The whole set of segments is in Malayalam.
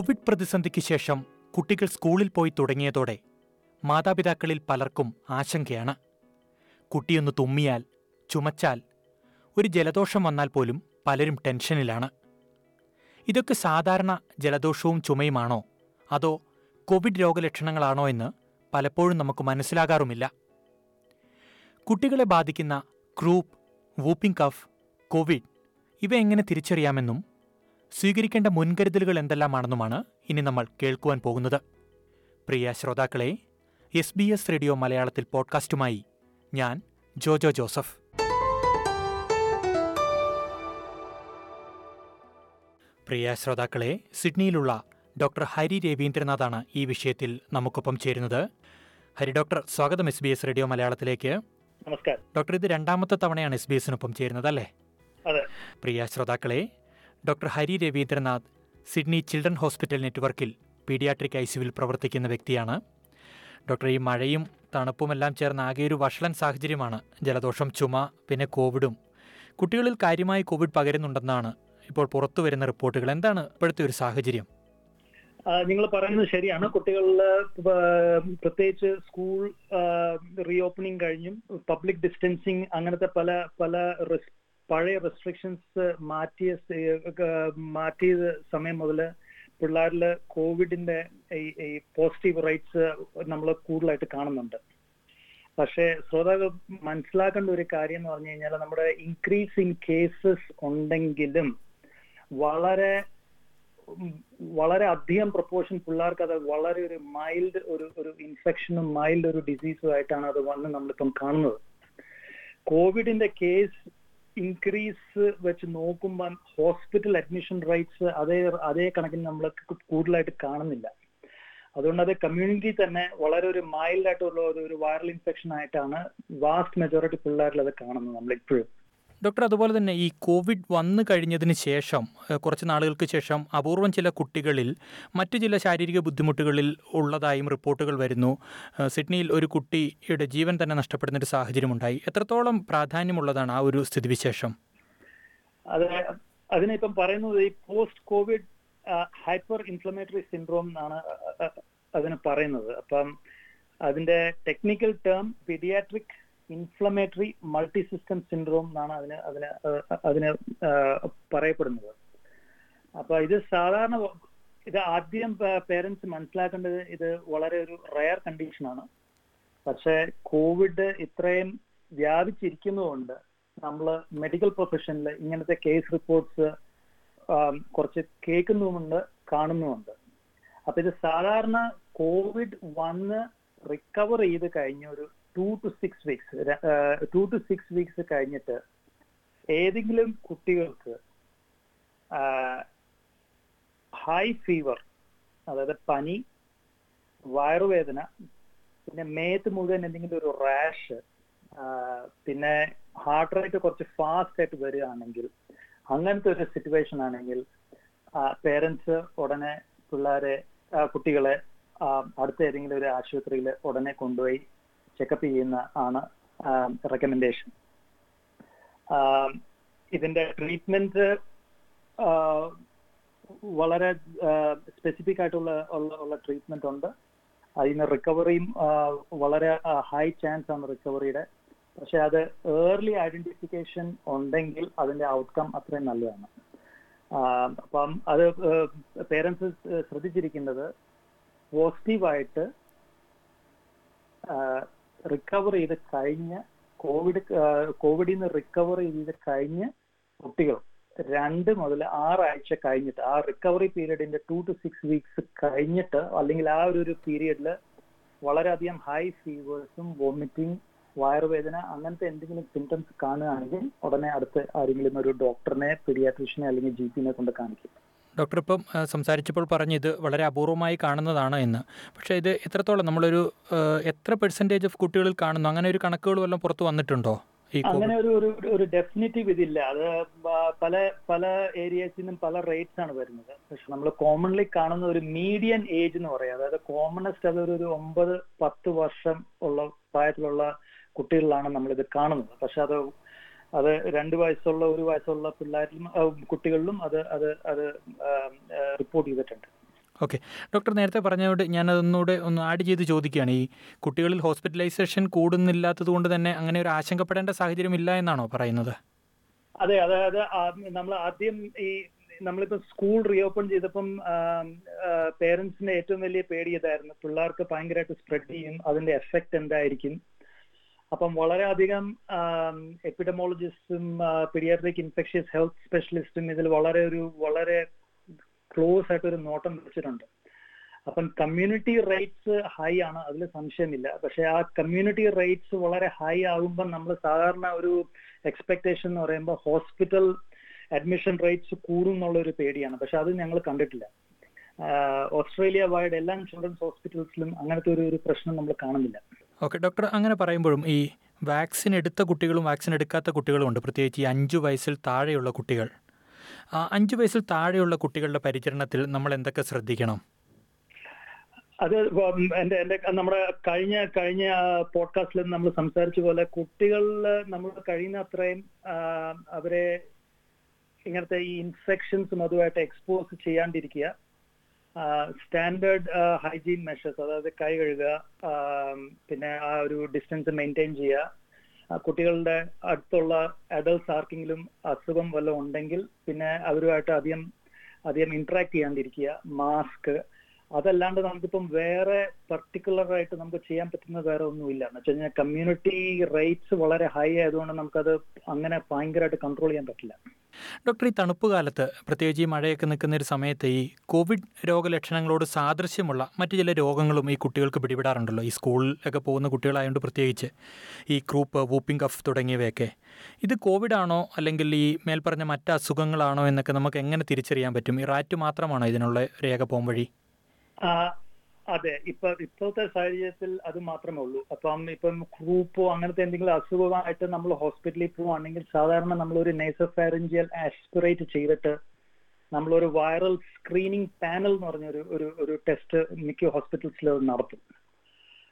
കോവിഡ് പ്രതിസന്ധിക്ക് ശേഷം കുട്ടികൾ സ്കൂളിൽ പോയി തുടങ്ങിയതോടെ മാതാപിതാക്കളിൽ പലർക്കും ആശങ്കയാണ്. കുട്ടിയൊന്ന് തുമ്മിയാൽ ചുമച്ചാൽ ഒരു ജലദോഷം വന്നാൽ പോലും പലരും ടെൻഷനിലാണ്. ഇതൊക്കെ സാധാരണ ജലദോഷവും ചുമയുമാണോ? അതോ കോവിഡ് രോഗലക്ഷണങ്ങളാണോ എന്ന് പലപ്പോഴും നമുക്ക് മനസ്സിലാകാറുമില്ല. കുട്ടികളെ ബാധിക്കുന്ന ക്രൂപ്പ് വൂപ്പിംഗ് കഫ് കോവിഡ് ഇവ എങ്ങനെ തിരിച്ചറിയാമെന്നും സ്വീകരിക്കേണ്ട മുൻകരുതലുകൾ എന്തെല്ലാമാണെന്നുമാണ് ഇനി നമ്മൾ കേൾക്കുവാൻ പോകുന്നത്. പ്രിയ ശ്രോതാക്കളെ എസ് ബി എസ് റേഡിയോ മലയാളത്തിൽ പോഡ്കാസ്റ്റുമായി ഞാൻ ജോജോ ജോസഫ്. പ്രിയ ശ്രോതാക്കളെ സിഡ്നിയിലുള്ള ഡോക്ടർ ഹരി രവീന്ദ്രനാഥാണ് ഈ വിഷയത്തിൽ നമുക്കൊപ്പം ചേരുന്നത്. ഹരി ഡോക്ടർ സ്വാഗതം എസ് ബി എസ് റേഡിയോ മലയാളത്തിലേക്ക്. നമസ്കാരം. ഡോക്ടർ ഇത് രണ്ടാമത്തെ തവണയാണ് എസ് ബി എസിനൊപ്പം ചേരുന്നത് അല്ലേ? പ്രിയ ശ്രോതാക്കളെ doctor Hari Ravindranath Sydney children hospital നെറ്റ്വർക്കിൽ പീഡിയാട്രിക് ഐ സിയുവിൽ പ്രവർത്തിക്കുന്ന വ്യക്തിയാണ്. ഡോക്ടർ ഈ മഴയും തണുപ്പുമെല്ലാം ചേർന്ന ആകെ ഒരു വഷളൻ സാഹചര്യമാണ്. ജലദോഷം ചുമ പിന്നെ കോവിഡും. കുട്ടികളിൽ കാര്യമായി കോവിഡ് പകരുന്നുണ്ടെന്നാണ് ഇപ്പോൾ പുറത്തു വരുന്ന റിപ്പോർട്ടുകൾ. എന്താണ് ഇപ്പോഴത്തെ ഒരു സാഹചര്യം? നിങ്ങൾ പറയുന്നത് ശരിയാണ്. കുട്ടികളിൽ പ്രത്യേകിച്ച് സ്കൂൾ റീ ഓപ്പണിംഗ് കഴിഞ്ഞും പബ്ലിക് ഡിസ്റ്റൻസിങ് അങ്ങനത്തെ പല പല പഴയ റെസ്ട്രിക്ഷൻസ് മാറ്റിയ മാറ്റിയ സമയം മുതൽ പിള്ളേരിൽ കോവിഡിന്റെ ഈ പോസിറ്റീവ് റേറ്റ്സ് നമ്മൾ കൂടുതലായിട്ട് കാണുന്നുണ്ട്. പക്ഷേ ശ്രോതാക്കൾ മനസ്സിലാക്കേണ്ട ഒരു കാര്യം എന്ന് പറഞ്ഞു കഴിഞ്ഞാൽ നമ്മുടെ ഇൻക്രീസ് ഇൻ കേസസ് ഉണ്ടെങ്കിലും വളരെ വളരെ അധികം പ്രപ്പോർഷൻ പിള്ളേർക്ക് അത് വളരെ ഒരു മൈൽഡ് ഒരു ഒരു ഇൻഫെക്ഷനും മൈൽഡ് ഒരു ഡിസീസും ആയിട്ടാണ് അത് വന്ന് നമ്മളിപ്പം കാണുന്നത്. കോവിഡിന്റെ കേസ് ഇൻക്രീസ് വെച്ച് നോക്കുമ്പോൾ ഹോസ്പിറ്റൽ അഡ്മിഷൻ റേറ്റ്സ് അതേ അതേ കണക്കിന് നമ്മൾ കൂടുതലായിട്ട് കാണുന്നില്ല. അതുകൊണ്ട് അത് കമ്മ്യൂണിറ്റി തന്നെ വളരെ ഒരു മൈൽഡ് ആയിട്ടുള്ള ഒരു വൈറൽ ഇൻഫെക്ഷൻ ആയിട്ടാണ് വാസ്റ്റ് മെജോറിറ്റി പിള്ളേരിൽ അത് കാണുന്നത് നമ്മൾ ഇപ്പോഴും. ഡോക്ടർ അതുപോലെ തന്നെ ഈ കോവിഡ് വന്നു കഴിഞ്ഞതിന് ശേഷം കുറച്ച് നാളുകൾക്ക് ശേഷം അപൂർവം ചില കുട്ടികളിൽ മറ്റു ചില ശാരീരിക ബുദ്ധിമുട്ടുകളിൽ ഉള്ളതായും റിപ്പോർട്ടുകൾ വരുന്നു. സിഡ്നിയിൽ ഒരു കുട്ടിയുടെ ജീവൻ തന്നെ നഷ്ടപ്പെടുന്ന ഒരു സാഹചര്യമുണ്ടായി. എത്രത്തോളം പ്രാധാന്യമുള്ളതാണ് ആ ഒരു സ്ഥിതിവിശേഷം? അത് അതിനിപ്പം പറയുന്നത് ഈ post covid hyper inflammatory syndrome എന്നാണ് അതിന് പറയുന്നത്. അപ്പം അതിന്റെ technical term paediatric inflammatory multi system syndrome എന്നാണ് അതിന് അതിന് അതിന് പറയപ്പെടുന്നത്. അപ്പൊ ഇത് സാധാരണ ഇത് ആദ്യം പേരൻസ് മനസ്സിലാക്കേണ്ടത് ഇത് വളരെ ഒരു റയർ കണ്ടീഷനാണ് പക്ഷേ കോവിഡ് ഇത്രയും വ്യാപിച്ചിരിക്കുന്നതുകൊണ്ട് നമ്മൾ മെഡിക്കൽ പ്രൊഫഷനിൽ ഇങ്ങനത്തെ കേസ് റിപ്പോർട്ട്സ് കുറച്ച് കേൾക്കുന്നുമുണ്ട് കാണുന്നുമുണ്ട്. അപ്പൊ ഇത് സാധാരണ കോവിഡ് വന്ന് റിക്കവർ ചെയ്ത് കഴിഞ്ഞ ഒരു two to six weeks two to six weeks കഴിഞ്ഞിട്ട് ഏതെങ്കിലും കുട്ടികൾക്ക് ഹൈ ഫീവർ അതായത് പനി വയറുവേദന പിന്നെ മേത്ത് മുഴുവൻ എന്തെങ്കിലും ഒരു റാഷ് പിന്നെ ഹാർട്ട് റേറ്റ് കുറച്ച് ഫാസ്റ്റ് ആയിട്ട് വരികയാണെങ്കിൽ അങ്ങനത്തെ ഒരു സിറ്റുവേഷൻ ആണെങ്കിൽ പേരൻസ് ഉടനെ പിള്ളേരെ കുട്ടികളെ അടുത്ത ഏതെങ്കിലും ഒരു ആശുപത്രിയിൽ ഉടനെ കൊണ്ടുപോയി ചെക്കപ്പ് ചെയ്യുന്ന ആണ് റെക്കമെൻഡേഷൻ ഇതിന്റെ ട്രീറ്റ്മെന്റ് വളരെ സ്പെസിഫിക് ആയിട്ടുള്ള ഉള്ള ട്രീറ്റ്മെന്റ് ഉണ്ട്. അതിന് റിക്കവറിയും വളരെ ഹൈ ചാൻസ് ആണ് റിക്കവറിയുടെ പക്ഷെ അത് ഏർലി ഐഡന്റിഫിക്കേഷൻ ഉണ്ടെങ്കിൽ അതിന്റെ ഔട്ട്കം അത്രയും നല്ലതാണ്. അപ്പം അത് പേരൻസ് ശ്രദ്ധിച്ചിരിക്കുന്നത് പോസിറ്റീവായിട്ട് റിക്കവർ ചെയ്ത് കഴിഞ്ഞ കോവിഡ് കോവിഡിൽ നിന്ന് റിക്കവർ ചെയ്ത് കഴിഞ്ഞ കുട്ടികൾ രണ്ട് മുതൽ ആറാഴ്ച കഴിഞ്ഞിട്ട് ആ റിക്കവറി പീരീഡിന്റെ ടു ടു സിക്സ് വീക്സ് കഴിഞ്ഞിട്ട് അല്ലെങ്കിൽ ആ ഒരു പീരീഡിൽ വളരെയധികം ഹൈ ഫീവേഴ്സും വോമിറ്റിംഗ് വയറുവേദന അങ്ങനത്തെ എന്തെങ്കിലും സിംറ്റംസ് കാണുകയാണെങ്കിൽ ഉടനെ അടുത്ത് ആരെങ്കിലും ഒരു ഡോക്ടറിനെ പീഡിയാട്രീഷ്യനെ അല്ലെങ്കിൽ ജി കൊണ്ട് കാണിക്കും. ഡോക്ടർ ഇപ്പം സംസാരിച്ചപ്പോൾ പറഞ്ഞു ഇത് വളരെ അപൂർവമായി കാണുന്നതാണ് എന്ന്. പക്ഷേ ഇത് എത്രത്തോളം നമ്മളൊരു എത്ര പെർസെന്റേജ് ഓഫ് കുട്ടികളിൽ കാണുന്നു? അങ്ങനെ ഒരു കണക്കുകൾ വല്ലതും പുറത്ത് വന്നിട്ടുണ്ടോ അങ്ങനെ ഒരു ഒരു ഡെഫിനിറ്റീവ് ഇതില്ല. അത് പല പല ഏരിയസിനും പല റേറ്റ്സ് ആണ് വരുന്നത്. പക്ഷെ നമ്മൾ കോമൺലി കാണുന്ന ഒരു മീഡിയൻ ഏജ് എന്ന് പറയാം. അതായത് കോമണസ്റ്റ് അതൊരു ഒരു ഒമ്പത് പത്ത് വർഷം ഉള്ള പ്രായത്തിലുള്ള കുട്ടികളിലാണ് നമ്മൾ ഇത് കാണുന്നത്. പക്ഷെ അത് അത് രണ്ട് വയസ്സുള്ള ഒരു വയസ്സുള്ള പിള്ളേരിലും കുട്ടികളിലും അത് അത് അത് റിപ്പോർട്ട് ചെയ്തിട്ടുണ്ട്. ഓക്കെ. ഡോക്ടർ നേരത്തെ പറഞ്ഞതുകൊണ്ട് ഞാനതൊന്നുകൂടെ ഒന്ന് ആഡ് ചെയ്ത് ചോദിക്കുകയാണ്. ഈ കുട്ടികളിൽ ഹോസ്പിറ്റലൈസേഷൻ കൂടുന്നില്ലാത്തത് കൊണ്ട് തന്നെ അങ്ങനെ ഒരു ആശങ്കപ്പെടേണ്ട സാഹചര്യം ഇല്ല എന്നാണോ പറയുന്നത്? അതെ അതായത് നമ്മൾ ആദ്യം ഈ നമ്മളിപ്പോ സ്കൂൾ റീഓപ്പൺ ചെയ്തപ്പം പേരൻസിന്റെ ഏറ്റവും വലിയ പേടി ഇതായിരുന്നു. പിള്ളേർക്ക് ഭയങ്കരമായിട്ട് സ്പ്രെഡ് ചെയ്യും. അതിന്റെ എഫക്റ്റ് എന്തായിരിക്കും? അപ്പം വളരെയധികം എപ്പിഡമോളജിസ്റ്റും പീഡിയാട്രിക് ഇൻഫെക്ഷ്യസ് ഹെൽത്ത് സ്പെഷ്യലിസ്റ്റും ഇതിൽ വളരെ ഒരു വളരെ ക്ലോസ് ആയിട്ട് ഒരു നോട്ടം വെച്ചിട്ടുണ്ട്. അപ്പം കമ്മ്യൂണിറ്റി റേറ്റ്സ് ഹൈ ആണ് അതിൽ സംശയമില്ല. പക്ഷെ ആ കമ്മ്യൂണിറ്റി റേറ്റ്സ് വളരെ ഹൈ ആകുമ്പോൾ നമ്മൾ സാധാരണ ഒരു എക്സ്പെക്ടേഷൻ എന്ന് പറയുമ്പോൾ ഹോസ്പിറ്റൽ അഡ്മിഷൻ റേറ്റ്സ് കൂടും എന്നുള്ള ഒരു പേടിയാണ്. പക്ഷെ അത് ഞങ്ങൾ കണ്ടിട്ടില്ല. ഓസ്ട്രേലിയ വൈഡ് എല്ലാ ചിൽഡ്രൻസ് ഹോസ്പിറ്റൽസിലും അങ്ങനത്തെ ഒരു ഒരു പ്രശ്നം നമ്മൾ കാണുന്നില്ല. ഓക്കെ ഡോക്ടർ അങ്ങനെ പറയുമ്പോഴും ഈ വാക്സിൻ എടുത്ത കുട്ടികളും വാക്സിൻ എടുക്കാത്ത കുട്ടികളും ഉണ്ട്. പ്രത്യേകിച്ച് ഈ അഞ്ചു വയസ്സിൽ താഴെയുള്ള കുട്ടികൾ. അഞ്ചു വയസ്സിൽ താഴെയുള്ള കുട്ടികളുടെ പരിചരണത്തിൽ നമ്മൾ എന്തൊക്കെ ശ്രദ്ധിക്കണം? അത് എന്റെ എന്റെ നമ്മുടെ കഴിഞ്ഞ കഴിഞ്ഞ പോഡ്കാസ്റ്റിൽ നമ്മൾ സംസാരിച്ച പോലെ കുട്ടികളിൽ നമ്മൾ കഴിയുന്ന അത്രയും അവരെ ഇങ്ങനത്തെ ഈ ഇൻഫെക്ഷൻസും അതുമായിട്ട് എക്സ്പോസ് ചെയ്യാണ്ടിരിക്കുക. സ്റ്റാൻഡേർഡ് ഹൈജീൻ മെഷേഴ്സ് അതായത് കൈ കഴുകുക പിന്നെ ആ ഒരു ഡിസ്റ്റൻസ് മെയിന്റെയിൻ ചെയ്യുക. കുട്ടികളുടെ അടുത്തുള്ള അഡൾട്ട്സ് ആർക്കെങ്കിലും അസുഖം വല്ലതും ഉണ്ടെങ്കിൽ പിന്നെ അവരുമായിട്ട് അധികം അധികം ഇന്ററാക്ട് ചെയ്യാണ്ടിരിക്കുക. മാസ്ക് അതല്ലാണ്ട് നമുക്കിപ്പം വേറെ പർട്ടിക്കുലർ ആയിട്ട് നമുക്ക് ചെയ്യാൻ പറ്റുന്ന വേറെ ഒന്നുമില്ല. എന്ന് വെച്ച് കഴിഞ്ഞാൽ കമ്മ്യൂണിറ്റി റേറ്റ്സ് വളരെ ഹൈ ആയതുകൊണ്ട് നമുക്കത് അങ്ങനെ ഭയങ്കരമായിട്ട് കൺട്രോൾ ചെയ്യാൻ പറ്റില്ല. ഡോക്ടർ ഈ തണുപ്പ് കാലത്ത് പ്രത്യേകിച്ച് ഈ മഴയൊക്കെ നിൽക്കുന്ന ഒരു സമയത്ത് ഈ കോവിഡ് രോഗലക്ഷണങ്ങളോട് സാദൃശ്യമുള്ള മറ്റു ചില രോഗങ്ങളും ഈ കുട്ടികൾക്ക് പിടിപെടാറുണ്ടല്ലോ. ഈ സ്കൂളിലൊക്കെ പോകുന്ന കുട്ടികളായതുകൊണ്ട് പ്രത്യേകിച്ച് ഈ ക്രൂപ്പ് വൂപ്പിംഗ് കഫ് തുടങ്ങിയവയൊക്കെ. ഇത് കോവിഡ് ആണോ അല്ലെങ്കിൽ ഈ മേൽപ്പറഞ്ഞ മറ്റ് അസുഖങ്ങളാണോ എന്നൊക്കെ നമുക്ക് എങ്ങനെ തിരിച്ചറിയാൻ പറ്റും? ഈ റാറ്റ് മാത്രമാണോ ഇതിനുള്ള രേഖ പോം വഴി അതെ. ഇപ്പൊ ഇപ്പോഴത്തെ സാഹചര്യത്തിൽ അത് മാത്രമേ ഉള്ളൂ. അപ്പം ഇപ്പം ഗ്രൂപ്പോ അങ്ങനത്തെ എന്തെങ്കിലും അസുഖമായിട്ട് നമ്മൾ ഹോസ്പിറ്റലിൽ പോവാണെങ്കിൽ സാധാരണ നമ്മൾ ഒരു നേസഫാരഞ്ചിയൽ ആസ്പിറേറ്റ് ചെയ്തിട്ട് നമ്മളൊരു വൈറൽ സ്ക്രീനിങ് പാനൽ എന്ന് പറഞ്ഞ ഒരു ഒരു ഒരു ടെസ്റ്റ് മിക്ക ഹോസ്പിറ്റൽസിലും നടത്തും.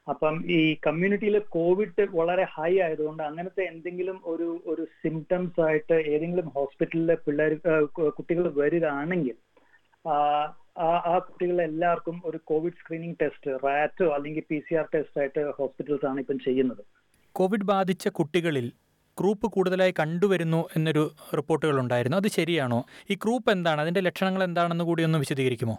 അപ്പം ഈ കമ്മ്യൂണിറ്റിയിൽ കോവിഡ് വളരെ ഹൈ ആയതുകൊണ്ട് അങ്ങനത്തെ എന്തെങ്കിലും ഒരു ഒരു സിംറ്റംസ് ആയിട്ട് ഏതെങ്കിലും ഹോസ്പിറ്റലിലെ പിള്ളേർ കുട്ടികൾ വരികയാണെങ്കിൽ ആ ആ കുട്ടികളെ എല്ലാവർക്കും ഒരു കോവിഡ് സ്ക്രീനിങ് ടെസ്റ്റ് റാറ്റോ അല്ലെങ്കിൽ പി സി ആർ ടെസ്റ്റ് ആയിട്ട് ഹോസ്പിറ്റൽസ് ആണ് ഇപ്പം ചെയ്യുന്നത്. കോവിഡ് ബാധിച്ച കുട്ടികളിൽ ക്രൂപ്പ് കൂടുതലായി കണ്ടുവരുന്നു എന്നൊരു റിപ്പോർട്ടുകൾ ഉണ്ടായിരുന്നു. അത് ശരിയാണോ? ഈ ക്രൂപ്പ് എന്താണ്? അതിന്റെ ലക്ഷണങ്ങൾ എന്താണെന്ന് കൂടി ഒന്ന് വിശദീകരിക്കുമോ?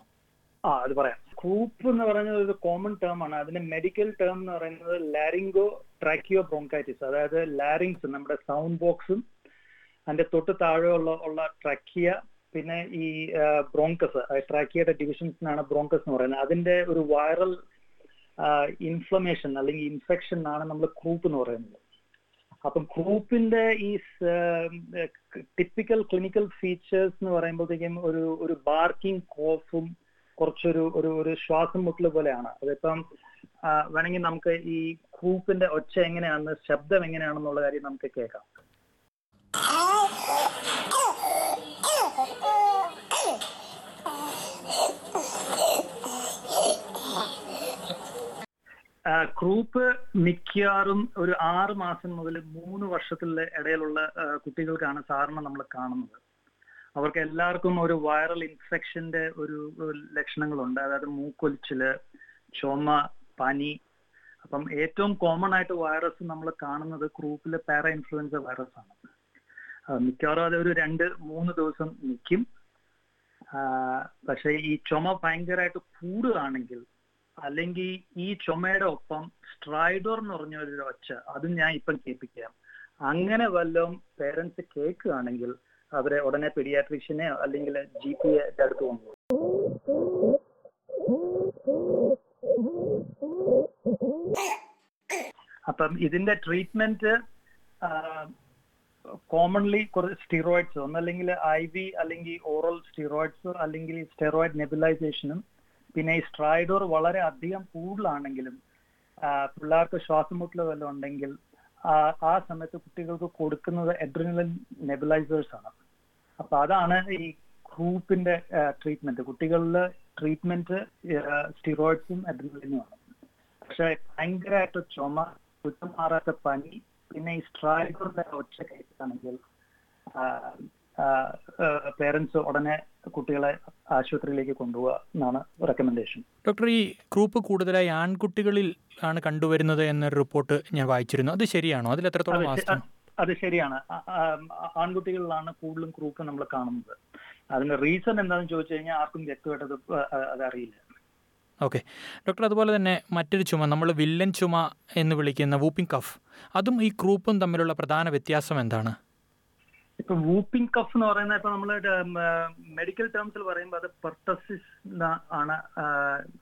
ആ അത് പറയാം. ക്രൂപ്പ് എന്ന് പറയുന്നത് ഒരു കോമൺ ടേം ആണ്. അതിന്റെ മെഡിക്കൽ ടേം എന്ന് പറയുന്നത് ലാരിംഗോ ട്രാക്കിയോ ബ്രോങ്കൈറ്റിസ് അതായത് ലാരിങ്സ് നമ്മുടെ സൗണ്ട് ബോക്സും അതിന്റെ തൊട്ട് താഴെയുള്ള ഉള്ള ട്രാക്കിയ പിന്നെ ഈ ബ്രോങ്കസ് ട്രാക്കിയയുടെ ഡിവിഷൻസിനാണ് ബ്രോങ്കസ് എന്ന് പറയുന്നത്. അതിന്റെ ഒരു വൈറൽ ഇൻഫ്ലമേഷൻ അല്ലെങ്കിൽ ഇൻഫെക്ഷൻ ആണ് നമ്മൾ ക്രൂപ്പ് എന്ന് പറയുന്നത്. അപ്പം ക്രൂപ്പിന്റെ ഈ ടിപ്പിക്കൽ ക്ലിനിക്കൽ ഫീച്ചേഴ്സ് എന്ന് പറയുമ്പോഴത്തേക്കും ഒരു ഒരു ബാർക്കിംഗ് കോഫും കുറച്ചൊരു ഒരു ഒരു ശ്വാസം മുട്ടൽ പോലെയാണ്. അതിപ്പം വേണമെങ്കിൽ നമുക്ക് ഈ ക്രൂപ്പിന്റെ ഒച്ച എങ്ങനെയാണ് ശബ്ദം എങ്ങനെയാണെന്നുള്ള കാര്യം നമുക്ക് കേൾക്കാം. ഗ്രൂപ്പ് മിക്കവാറും ഒരു ആറ് മാസം മുതൽ മൂന്ന് വർഷത്തിലെ ഇടയിലുള്ള കുട്ടികൾക്കാണ് സാധാരണ നമ്മൾ കാണുന്നത്. അവർക്ക് എല്ലാവർക്കും ഒരു വൈറൽ ഇൻഫെക്ഷന്റെ ഒരു ലക്ഷണങ്ങളുണ്ട്. അതായത് മൂക്കൊലിച്ചിൽ ചുമ പനി. അപ്പം ഏറ്റവും കോമൺ ആയിട്ട് വൈറസ് നമ്മൾ കാണുന്നത് ഗ്രൂപ്പിലെ പാര ഇൻഫ്ലുവൻസ വൈറസ് ആണ്. മിക്കവാറും അത് ഒരു രണ്ട് മൂന്ന് ദിവസം നിൽക്കും പക്ഷേ ഈ ചുമ ഭയങ്കരമായിട്ട് കൂടുകയാണെങ്കിൽ അല്ലെങ്കിൽ ഈ ചുമയുടെ ഒപ്പം സ്ട്രൈഡോർ എന്ന് പറഞ്ഞ ഒരു ഒച്ച അതും ഞാൻ ഇപ്പം കേൾപ്പിക്കാം. അങ്ങനെ വല്ലതും പേരൻസ് കേൾക്കുകയാണെങ്കിൽ അവരെ ഉടനെ പെഡിയാട്രീഷ്യനെ അല്ലെങ്കിൽ ജി പി അടുത്ത് കൊണ്ടുപോകും. അപ്പം ഇതിന്റെ ട്രീറ്റ്മെന്റ് കോമൺലി കുറച്ച് സ്റ്റിറോയിഡ്സ് ഒന്നല്ലെങ്കിൽ ഐ വി അല്ലെങ്കിൽ ഓറൽ സ്റ്റിറോയിഡ്സ് അല്ലെങ്കിൽ സ്റ്റെറോയിഡ് നെബിലൈസേഷനും പിന്നെ ഈ സ്ട്രൈഡോർ വളരെ അധികം കൂടുതലാണെങ്കിലും പിള്ളേർക്ക് ശ്വാസമുട്ടൽ വല്ലതും ഉണ്ടെങ്കിൽ ആ സമയത്ത് കുട്ടികൾക്ക് കൊടുക്കുന്നത് എഡ്രിനലിൻ നെബിലൈസേഴ്സ് ആണ്. അപ്പൊ അതാണ് ഈ ഗ്രൂപ്പിന്റെ ട്രീറ്റ്മെന്റ് കുട്ടികളിലെ ട്രീറ്റ്മെന്റ് സ്റ്റിറോയിഡ്സും അഡ്രിനലിനുമാണ് പക്ഷെ ഭയങ്കരമായിട്ട് ചുമ കുറ്റം മാറാത്ത പനി പിന്നെ ഈ സ്ട്രൈഡോറിന്റെ ഒച്ച കേൾക്കുകയാണെങ്കിൽ പേരൻസ് ഉടനെ കുട്ടികളെ ആശുപത്രിയിലേക്ക് കൊണ്ടുപോകുക എന്നാണ് റെക്കമെൻഡേഷൻ ഡോക്ടർ ഈ ഗ്രൂപ്പ് കൂടുതലായി ആൺകുട്ടികളിൽ ആണ് കണ്ടുവരുന്നത് എന്നൊരു റിപ്പോർട്ട് ഞാൻ വായിച്ചിരുന്നു. അത് ശരിയാണോ? അതിൽ എത്രത്തോളം അത് ശരിയാണ്. ആൺകുട്ടികളിലാണ് കൂടുതലും ഗ്രൂപ്പ് നമ്മൾ കാണുന്നത്. അതിന്റെ റീസൺ എന്താണെന്ന് ചോദിച്ചു കഴിഞ്ഞാൽ ആർക്കും വ്യക്തമായിട്ട് അത് അറിയില്ല. ഓക്കെ ഡോക്ടർ അതുപോലെ തന്നെ മറ്റൊരു ചുമ നമ്മൾ വില്ലൻ ചുമ എന്ന് വിളിക്കുന്ന വൂപ്പിംഗ് കഫ് അതും ഈ ഗ്രൂപ്പും തമ്മിലുള്ള പ്രധാന വ്യത്യാസം എന്താണ്? ഇപ്പൊ വൂപ്പിംഗ് കഫ് എന്ന് പറയുന്ന ഇപ്പൊ നമ്മൾ മെഡിക്കൽ ടേംസിൽ പറയുമ്പോൾ അത് പെർട്ടസിസ് ആണ്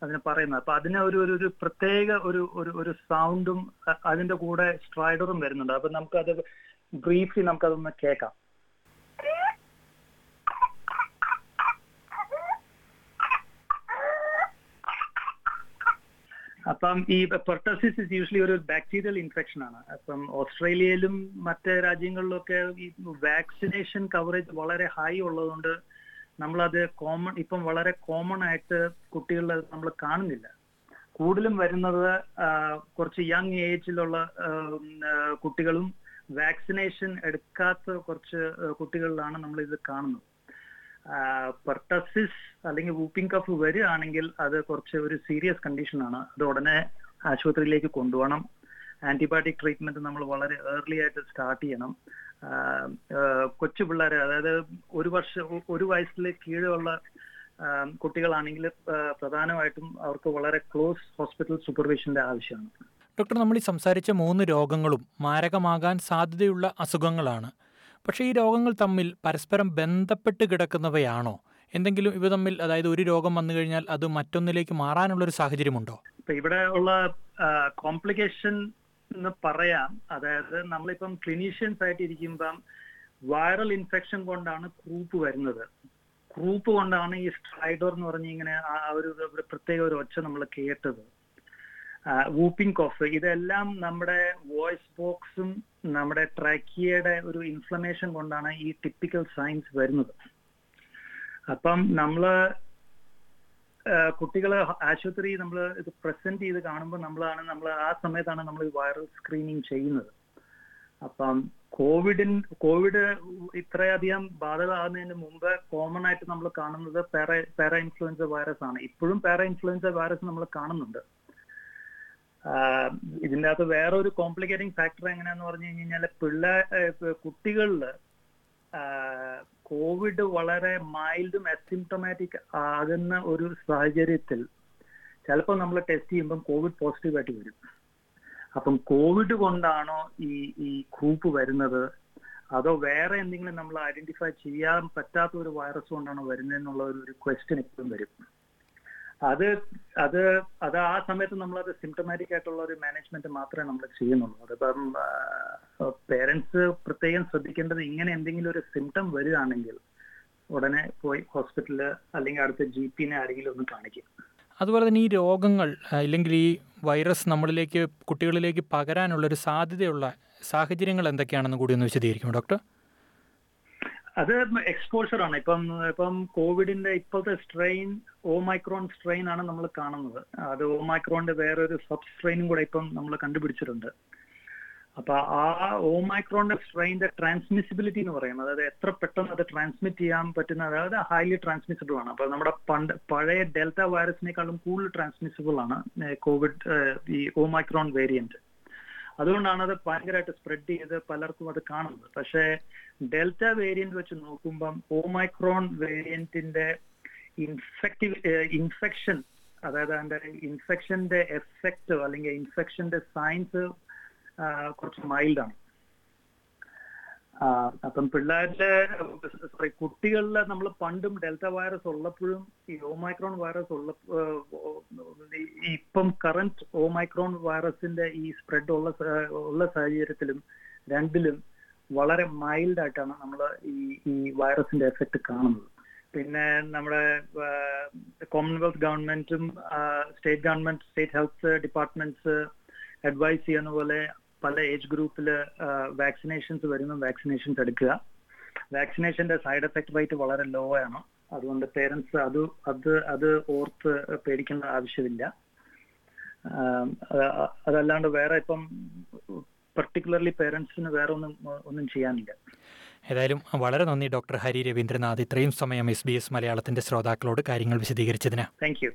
അതിനെ പറയുന്നത്. അപ്പൊ അതിന് ഒരു ഒരു പ്രത്യേക ഒരു ഒരു ഒരു സൗണ്ടും അതിന്റെ കൂടെ സ്ട്രൈഡറും വരുന്നുണ്ട്. അപ്പൊ നമുക്കത് ബ്രീഫ്ലി നമുക്കതൊന്ന് കേൾക്കാം. അപ്പം ഈ പെർട്ടസിസ് ഇസ് യൂഷ്വലി ഒരു ബാക്ടീരിയൽ ഇൻഫെക്ഷൻ ആണ്. അപ്പം ഓസ്ട്രേലിയയിലും മറ്റ് രാജ്യങ്ങളിലും ഒക്കെ ഈ വാക്സിനേഷൻ കവറേജ് വളരെ ഹൈ ഉള്ളതുകൊണ്ട് നമ്മളത് കോമൺ ഇപ്പം വളരെ കോമൺ ആയിട്ട് കുട്ടികളിൽ നമ്മൾ കാണുന്നില്ല. കൂടുതലും വരുന്നത് കുറച്ച് യങ് ഏജിലുള്ള കുട്ടികളും വാക്സിനേഷൻ എടുക്കാത്ത കുറച്ച് കുട്ടികളിലാണ് നമ്മൾ ഇത് കാണുന്നത്. പെർട്ടസിസ് അല്ലെങ്കിൽ വൂപ്പിംഗ് കഫ് വരികയാണെങ്കിൽ അത് കുറച്ച് ഒരു സീരിയസ് കണ്ടീഷൻ ആണ്. അത് ഉടനെ ആശുപത്രിയിലേക്ക് കൊണ്ടുപോകണം. ആന്റിബയോട്ടിക് ട്രീറ്റ്മെന്റ് നമ്മൾ വളരെ ഏർലി ആയിട്ട് സ്റ്റാർട്ട് ചെയ്യണം. കൊച്ചു പിള്ളേരെ അതായത് ഒരു വർഷം ഒരു വയസ്സിലെ കീഴുള്ള കുട്ടികളാണെങ്കിൽ പ്രധാനമായിട്ടും അവർക്ക് വളരെ ക്ലോസ് ഹോസ്പിറ്റൽ സൂപ്പർവിഷന്റെ ആവശ്യമാണ്. ഡോക്ടർ നമ്മൾ ഈ സംസാരിച്ച മൂന്ന് രോഗങ്ങളും മാരകമാകാൻ സാധ്യതയുള്ള അസുഖങ്ങളാണ്. പക്ഷേ ഈ രോഗങ്ങൾ തമ്മിൽ പരസ്പരം ബന്ധപ്പെട്ട് കിടക്കുന്നവയാണോ? എന്തെങ്കിലും ഇവ തമ്മിൽ അതായത് ഒരു രോഗം വന്നു കഴിഞ്ഞാൽ അത് മറ്റൊന്നിലേക്ക് മാറാനുള്ള ഒരു സാഹചര്യമുണ്ടോ? ഇപ്പൊ ഇവിടെ ഉള്ള കോംപ്ലിക്കേഷൻ എന്ന് പറയാം. അതായത് നമ്മളിപ്പം ക്ലിനീഷ്യൻസ് ആയിട്ട് ഇരിക്കുമ്പം വൈറൽ ഇൻഫെക്ഷൻ കൊണ്ടാണ് ക്രൂപ്പ് വരുന്നത്. ക്രൂപ്പ് കൊണ്ടാണ് ഈ സ്ട്രൈഡർ എന്ന് പറഞ്ഞിങ്ങനെ ആ ഒരു പ്രത്യേക ഒരു ഒച്ച നമ്മൾ കേട്ടത്. വൂപ്പിംഗ് കോഫ് ഇതെല്ലാം നമ്മുടെ വോയിസ് ബോക്സും നമ്മുടെ ട്രാക്കിയയുടെ ഒരു ഇൻഫ്ലമേഷൻ കൊണ്ടാണ് ഈ ടിപ്പിക്കൽ സൈൻസ് വരുന്നത്. അപ്പം നമ്മൾ കുട്ടികളെ ആശുപത്രി നമ്മൾ ഇത് പ്രസന്റ് ചെയ്ത് കാണുമ്പോൾ നമ്മളാണ് നമ്മൾ ആ സമയത്താണ് നമ്മൾ വൈറൽ സ്ക്രീനിങ് ചെയ്യുന്നത്. അപ്പം കോവിഡിൻ കോവിഡ് ഇത്രയധികം ബാധകമാകുന്നതിന് മുമ്പ് കോമൺ ആയിട്ട് നമ്മൾ കാണുന്നത് പാര പാര ഇൻഫ്ലുവൻസ വൈറസ് ആണ്. ഇപ്പോഴും പാര ഇൻഫ്ലുവൻസ വൈറസ് നമ്മൾ കാണുന്നുണ്ട്. ആഹ് ഇതിന്റെ അകത്ത് വേറെ ഒരു കോംപ്ലിക്കേറ്റിംഗ് ഫാക്ടർ എങ്ങനെയാന്ന് പറഞ്ഞു കഴിഞ്ഞാൽ പിള്ളേ കുട്ടികളിൽ കോവിഡ് വളരെ മൈൽഡും അസിംറ്റമാറ്റിക് ആകുന്ന ഒരു സാഹചര്യത്തിൽ ചിലപ്പോൾ നമ്മൾ ടെസ്റ്റ് ചെയ്യുമ്പം കോവിഡ് പോസിറ്റീവ് ആയിട്ട് വരും. അപ്പം കോവിഡ് കൊണ്ടാണോ ഈ ഈ ഗ്രൂപ്പ് വരുന്നത്? അതോ വേറെ എന്തെങ്കിലും നമ്മൾ ഐഡന്റിഫൈ ചെയ്യാൻ പറ്റാത്ത ഒരു വൈറസ് കൊണ്ടാണോ വരുന്നതെന്നുള്ള ഒരു ക്വസ്റ്റ്യൻ എപ്പോഴും വരും. അത് അത് അത് ആ സമയത്ത് നമ്മൾ അത് സിംറ്റമാറ്റിക് ആയിട്ടുള്ള ഒരു മാനേജ്മെന്റ് മാത്രമേ നമ്മൾ ചെയ്യുന്നുള്ളൂ. അതിപ്പം പേരൻസ് പ്രത്യേകം ശ്രദ്ധിക്കേണ്ടത് ഇങ്ങനെ എന്തെങ്കിലും ഒരു സിംറ്റം വരികയാണെങ്കിൽ ഉടനെ പോയി ഹോസ്പിറ്റലിൽ അല്ലെങ്കിൽ അടുത്ത ജി പിന്നെ ആരെങ്കിലും ഒന്ന് കാണിക്കുക അതുപോലെ തന്നെ ഈ രോഗങ്ങൾ അല്ലെങ്കിൽ ഈ വൈറസ് നമ്മളിലേക്ക് കുട്ടികളിലേക്ക് പകരാനുള്ളൊരു സാധ്യതയുള്ള സാഹചര്യങ്ങൾ എന്തൊക്കെയാണെന്ന് കൂടി ഒന്ന് വിശദീകരിക്കും ഡോക്ടർ അത് എക്സ്പോഷർ ആണ്. ഇപ്പം ഇപ്പം കോവിഡിന്റെ ഇപ്പോഴത്തെ സ്ട്രെയിൻ ഓമൈക്രോൺ സ്ട്രെയിൻ ആണ് നമ്മൾ കാണുന്നത്. അത് ഓമൈക്രോണിന്റെ വേറൊരു സബ് സ്ട്രെയിനും കൂടെ ഇപ്പം നമ്മൾ കണ്ടുപിടിച്ചിട്ടുണ്ട്. അപ്പൊ ആ ഓമൈക്രോണിന്റെ സ്ട്രെയിന്റെ ട്രാൻസ്മിസിബിലിറ്റി എന്ന് പറയുന്നത് അതായത് എത്ര പെട്ടെന്ന് അത് ട്രാൻസ്മിറ്റ് ചെയ്യാൻ പറ്റുന്ന അതായത് ഹൈലി ട്രാൻസ്മിസിബിൾ ആണ്. അപ്പൊ നമ്മുടെ പണ്ട് പഴയ ഡെൽറ്റ വൈറസിനേക്കാളും കൂടുതൽ ട്രാൻസ്മിസിബിൾ ആണ് കോവിഡ് ഈ ഓമൈക്രോൺ വേരിയന്റ് അതുകൊണ്ടാണ് അത് ഭയങ്കരമായിട്ട് സ്പ്രെഡ് ചെയ്ത് പലർക്കും അത് കാണുന്നത്. പക്ഷേ ഡെൽറ്റ വേരിയന്റ് വെച്ച് നോക്കുമ്പം ഓമൈക്രോൺ വേരിയന്റിന്റെ ഇൻഫെക്റ്റീവ് ഇൻഫെക്ഷൻ അതായത് അതിന്റെ ഇൻഫെക്ഷന്റെ എഫക്റ്റ് അല്ലെങ്കിൽ ഇൻഫെക്ഷന്റെ സയൻസ് കുറച്ച് മൈൽഡാണ് അപ്പം പിള്ളേരുടെ സോറി കുട്ടികളിലെ നമ്മൾ പണ്ടും ഡെൽറ്റ വൈറസ് ഉള്ളപ്പോഴും ഈ ഓമൈക്രോൺ വൈറസ് ഉള്ള ഇപ്പം കറന്റ് ഓമൈക്രോൺ വൈറസിന്റെ ഈ സ്പ്രെഡ് ഉള്ള ഉള്ള സാഹചര്യത്തിലും രണ്ടിലും വളരെ മൈൽഡ് ആയിട്ടാണ് നമ്മൾ ഈ ഈ വൈറസിന്റെ എഫക്ട് കാണുന്നത്. പിന്നെ നമ്മുടെ കോമൺവെൽത്ത് ഗവൺമെന്റും state government state health departments advise ചെയ്യുന്ന പോലെ പല ഏജ് ഗ്രൂപ്പിൽ വാക്സിനേഷൻസ് വരുമ്പോൾ വാക്സിനേഷൻസ് എടുക്കുക. വാക്സിനേഷന്റെ സൈഡ് എഫക്ട് റേറ്റ് വളരെ ലോ ആണ്. അതുകൊണ്ട് പേരൻസ് അത് അത് അത് ഓർത്ത് പേടിക്കേണ്ട ആവശ്യമില്ല. അതല്ലാണ്ട് വേറെ ഇപ്പം പെർട്ടിക്കുലർലി പേരൻസിന് വേറെ ഒന്നും ഒന്നും ചെയ്യാനില്ല. ഏതായാലും വളരെ നന്ദി ഡോക്ടർ ഹരി രവീന്ദ്രനാഥ്. ഇത്രയും സമയം എസ് ബി എസ് മലയാളത്തിന്റെ ശ്രോതാക്കളോട് കാര്യങ്ങൾ വിശദീകരിച്ചതിന്. Thank you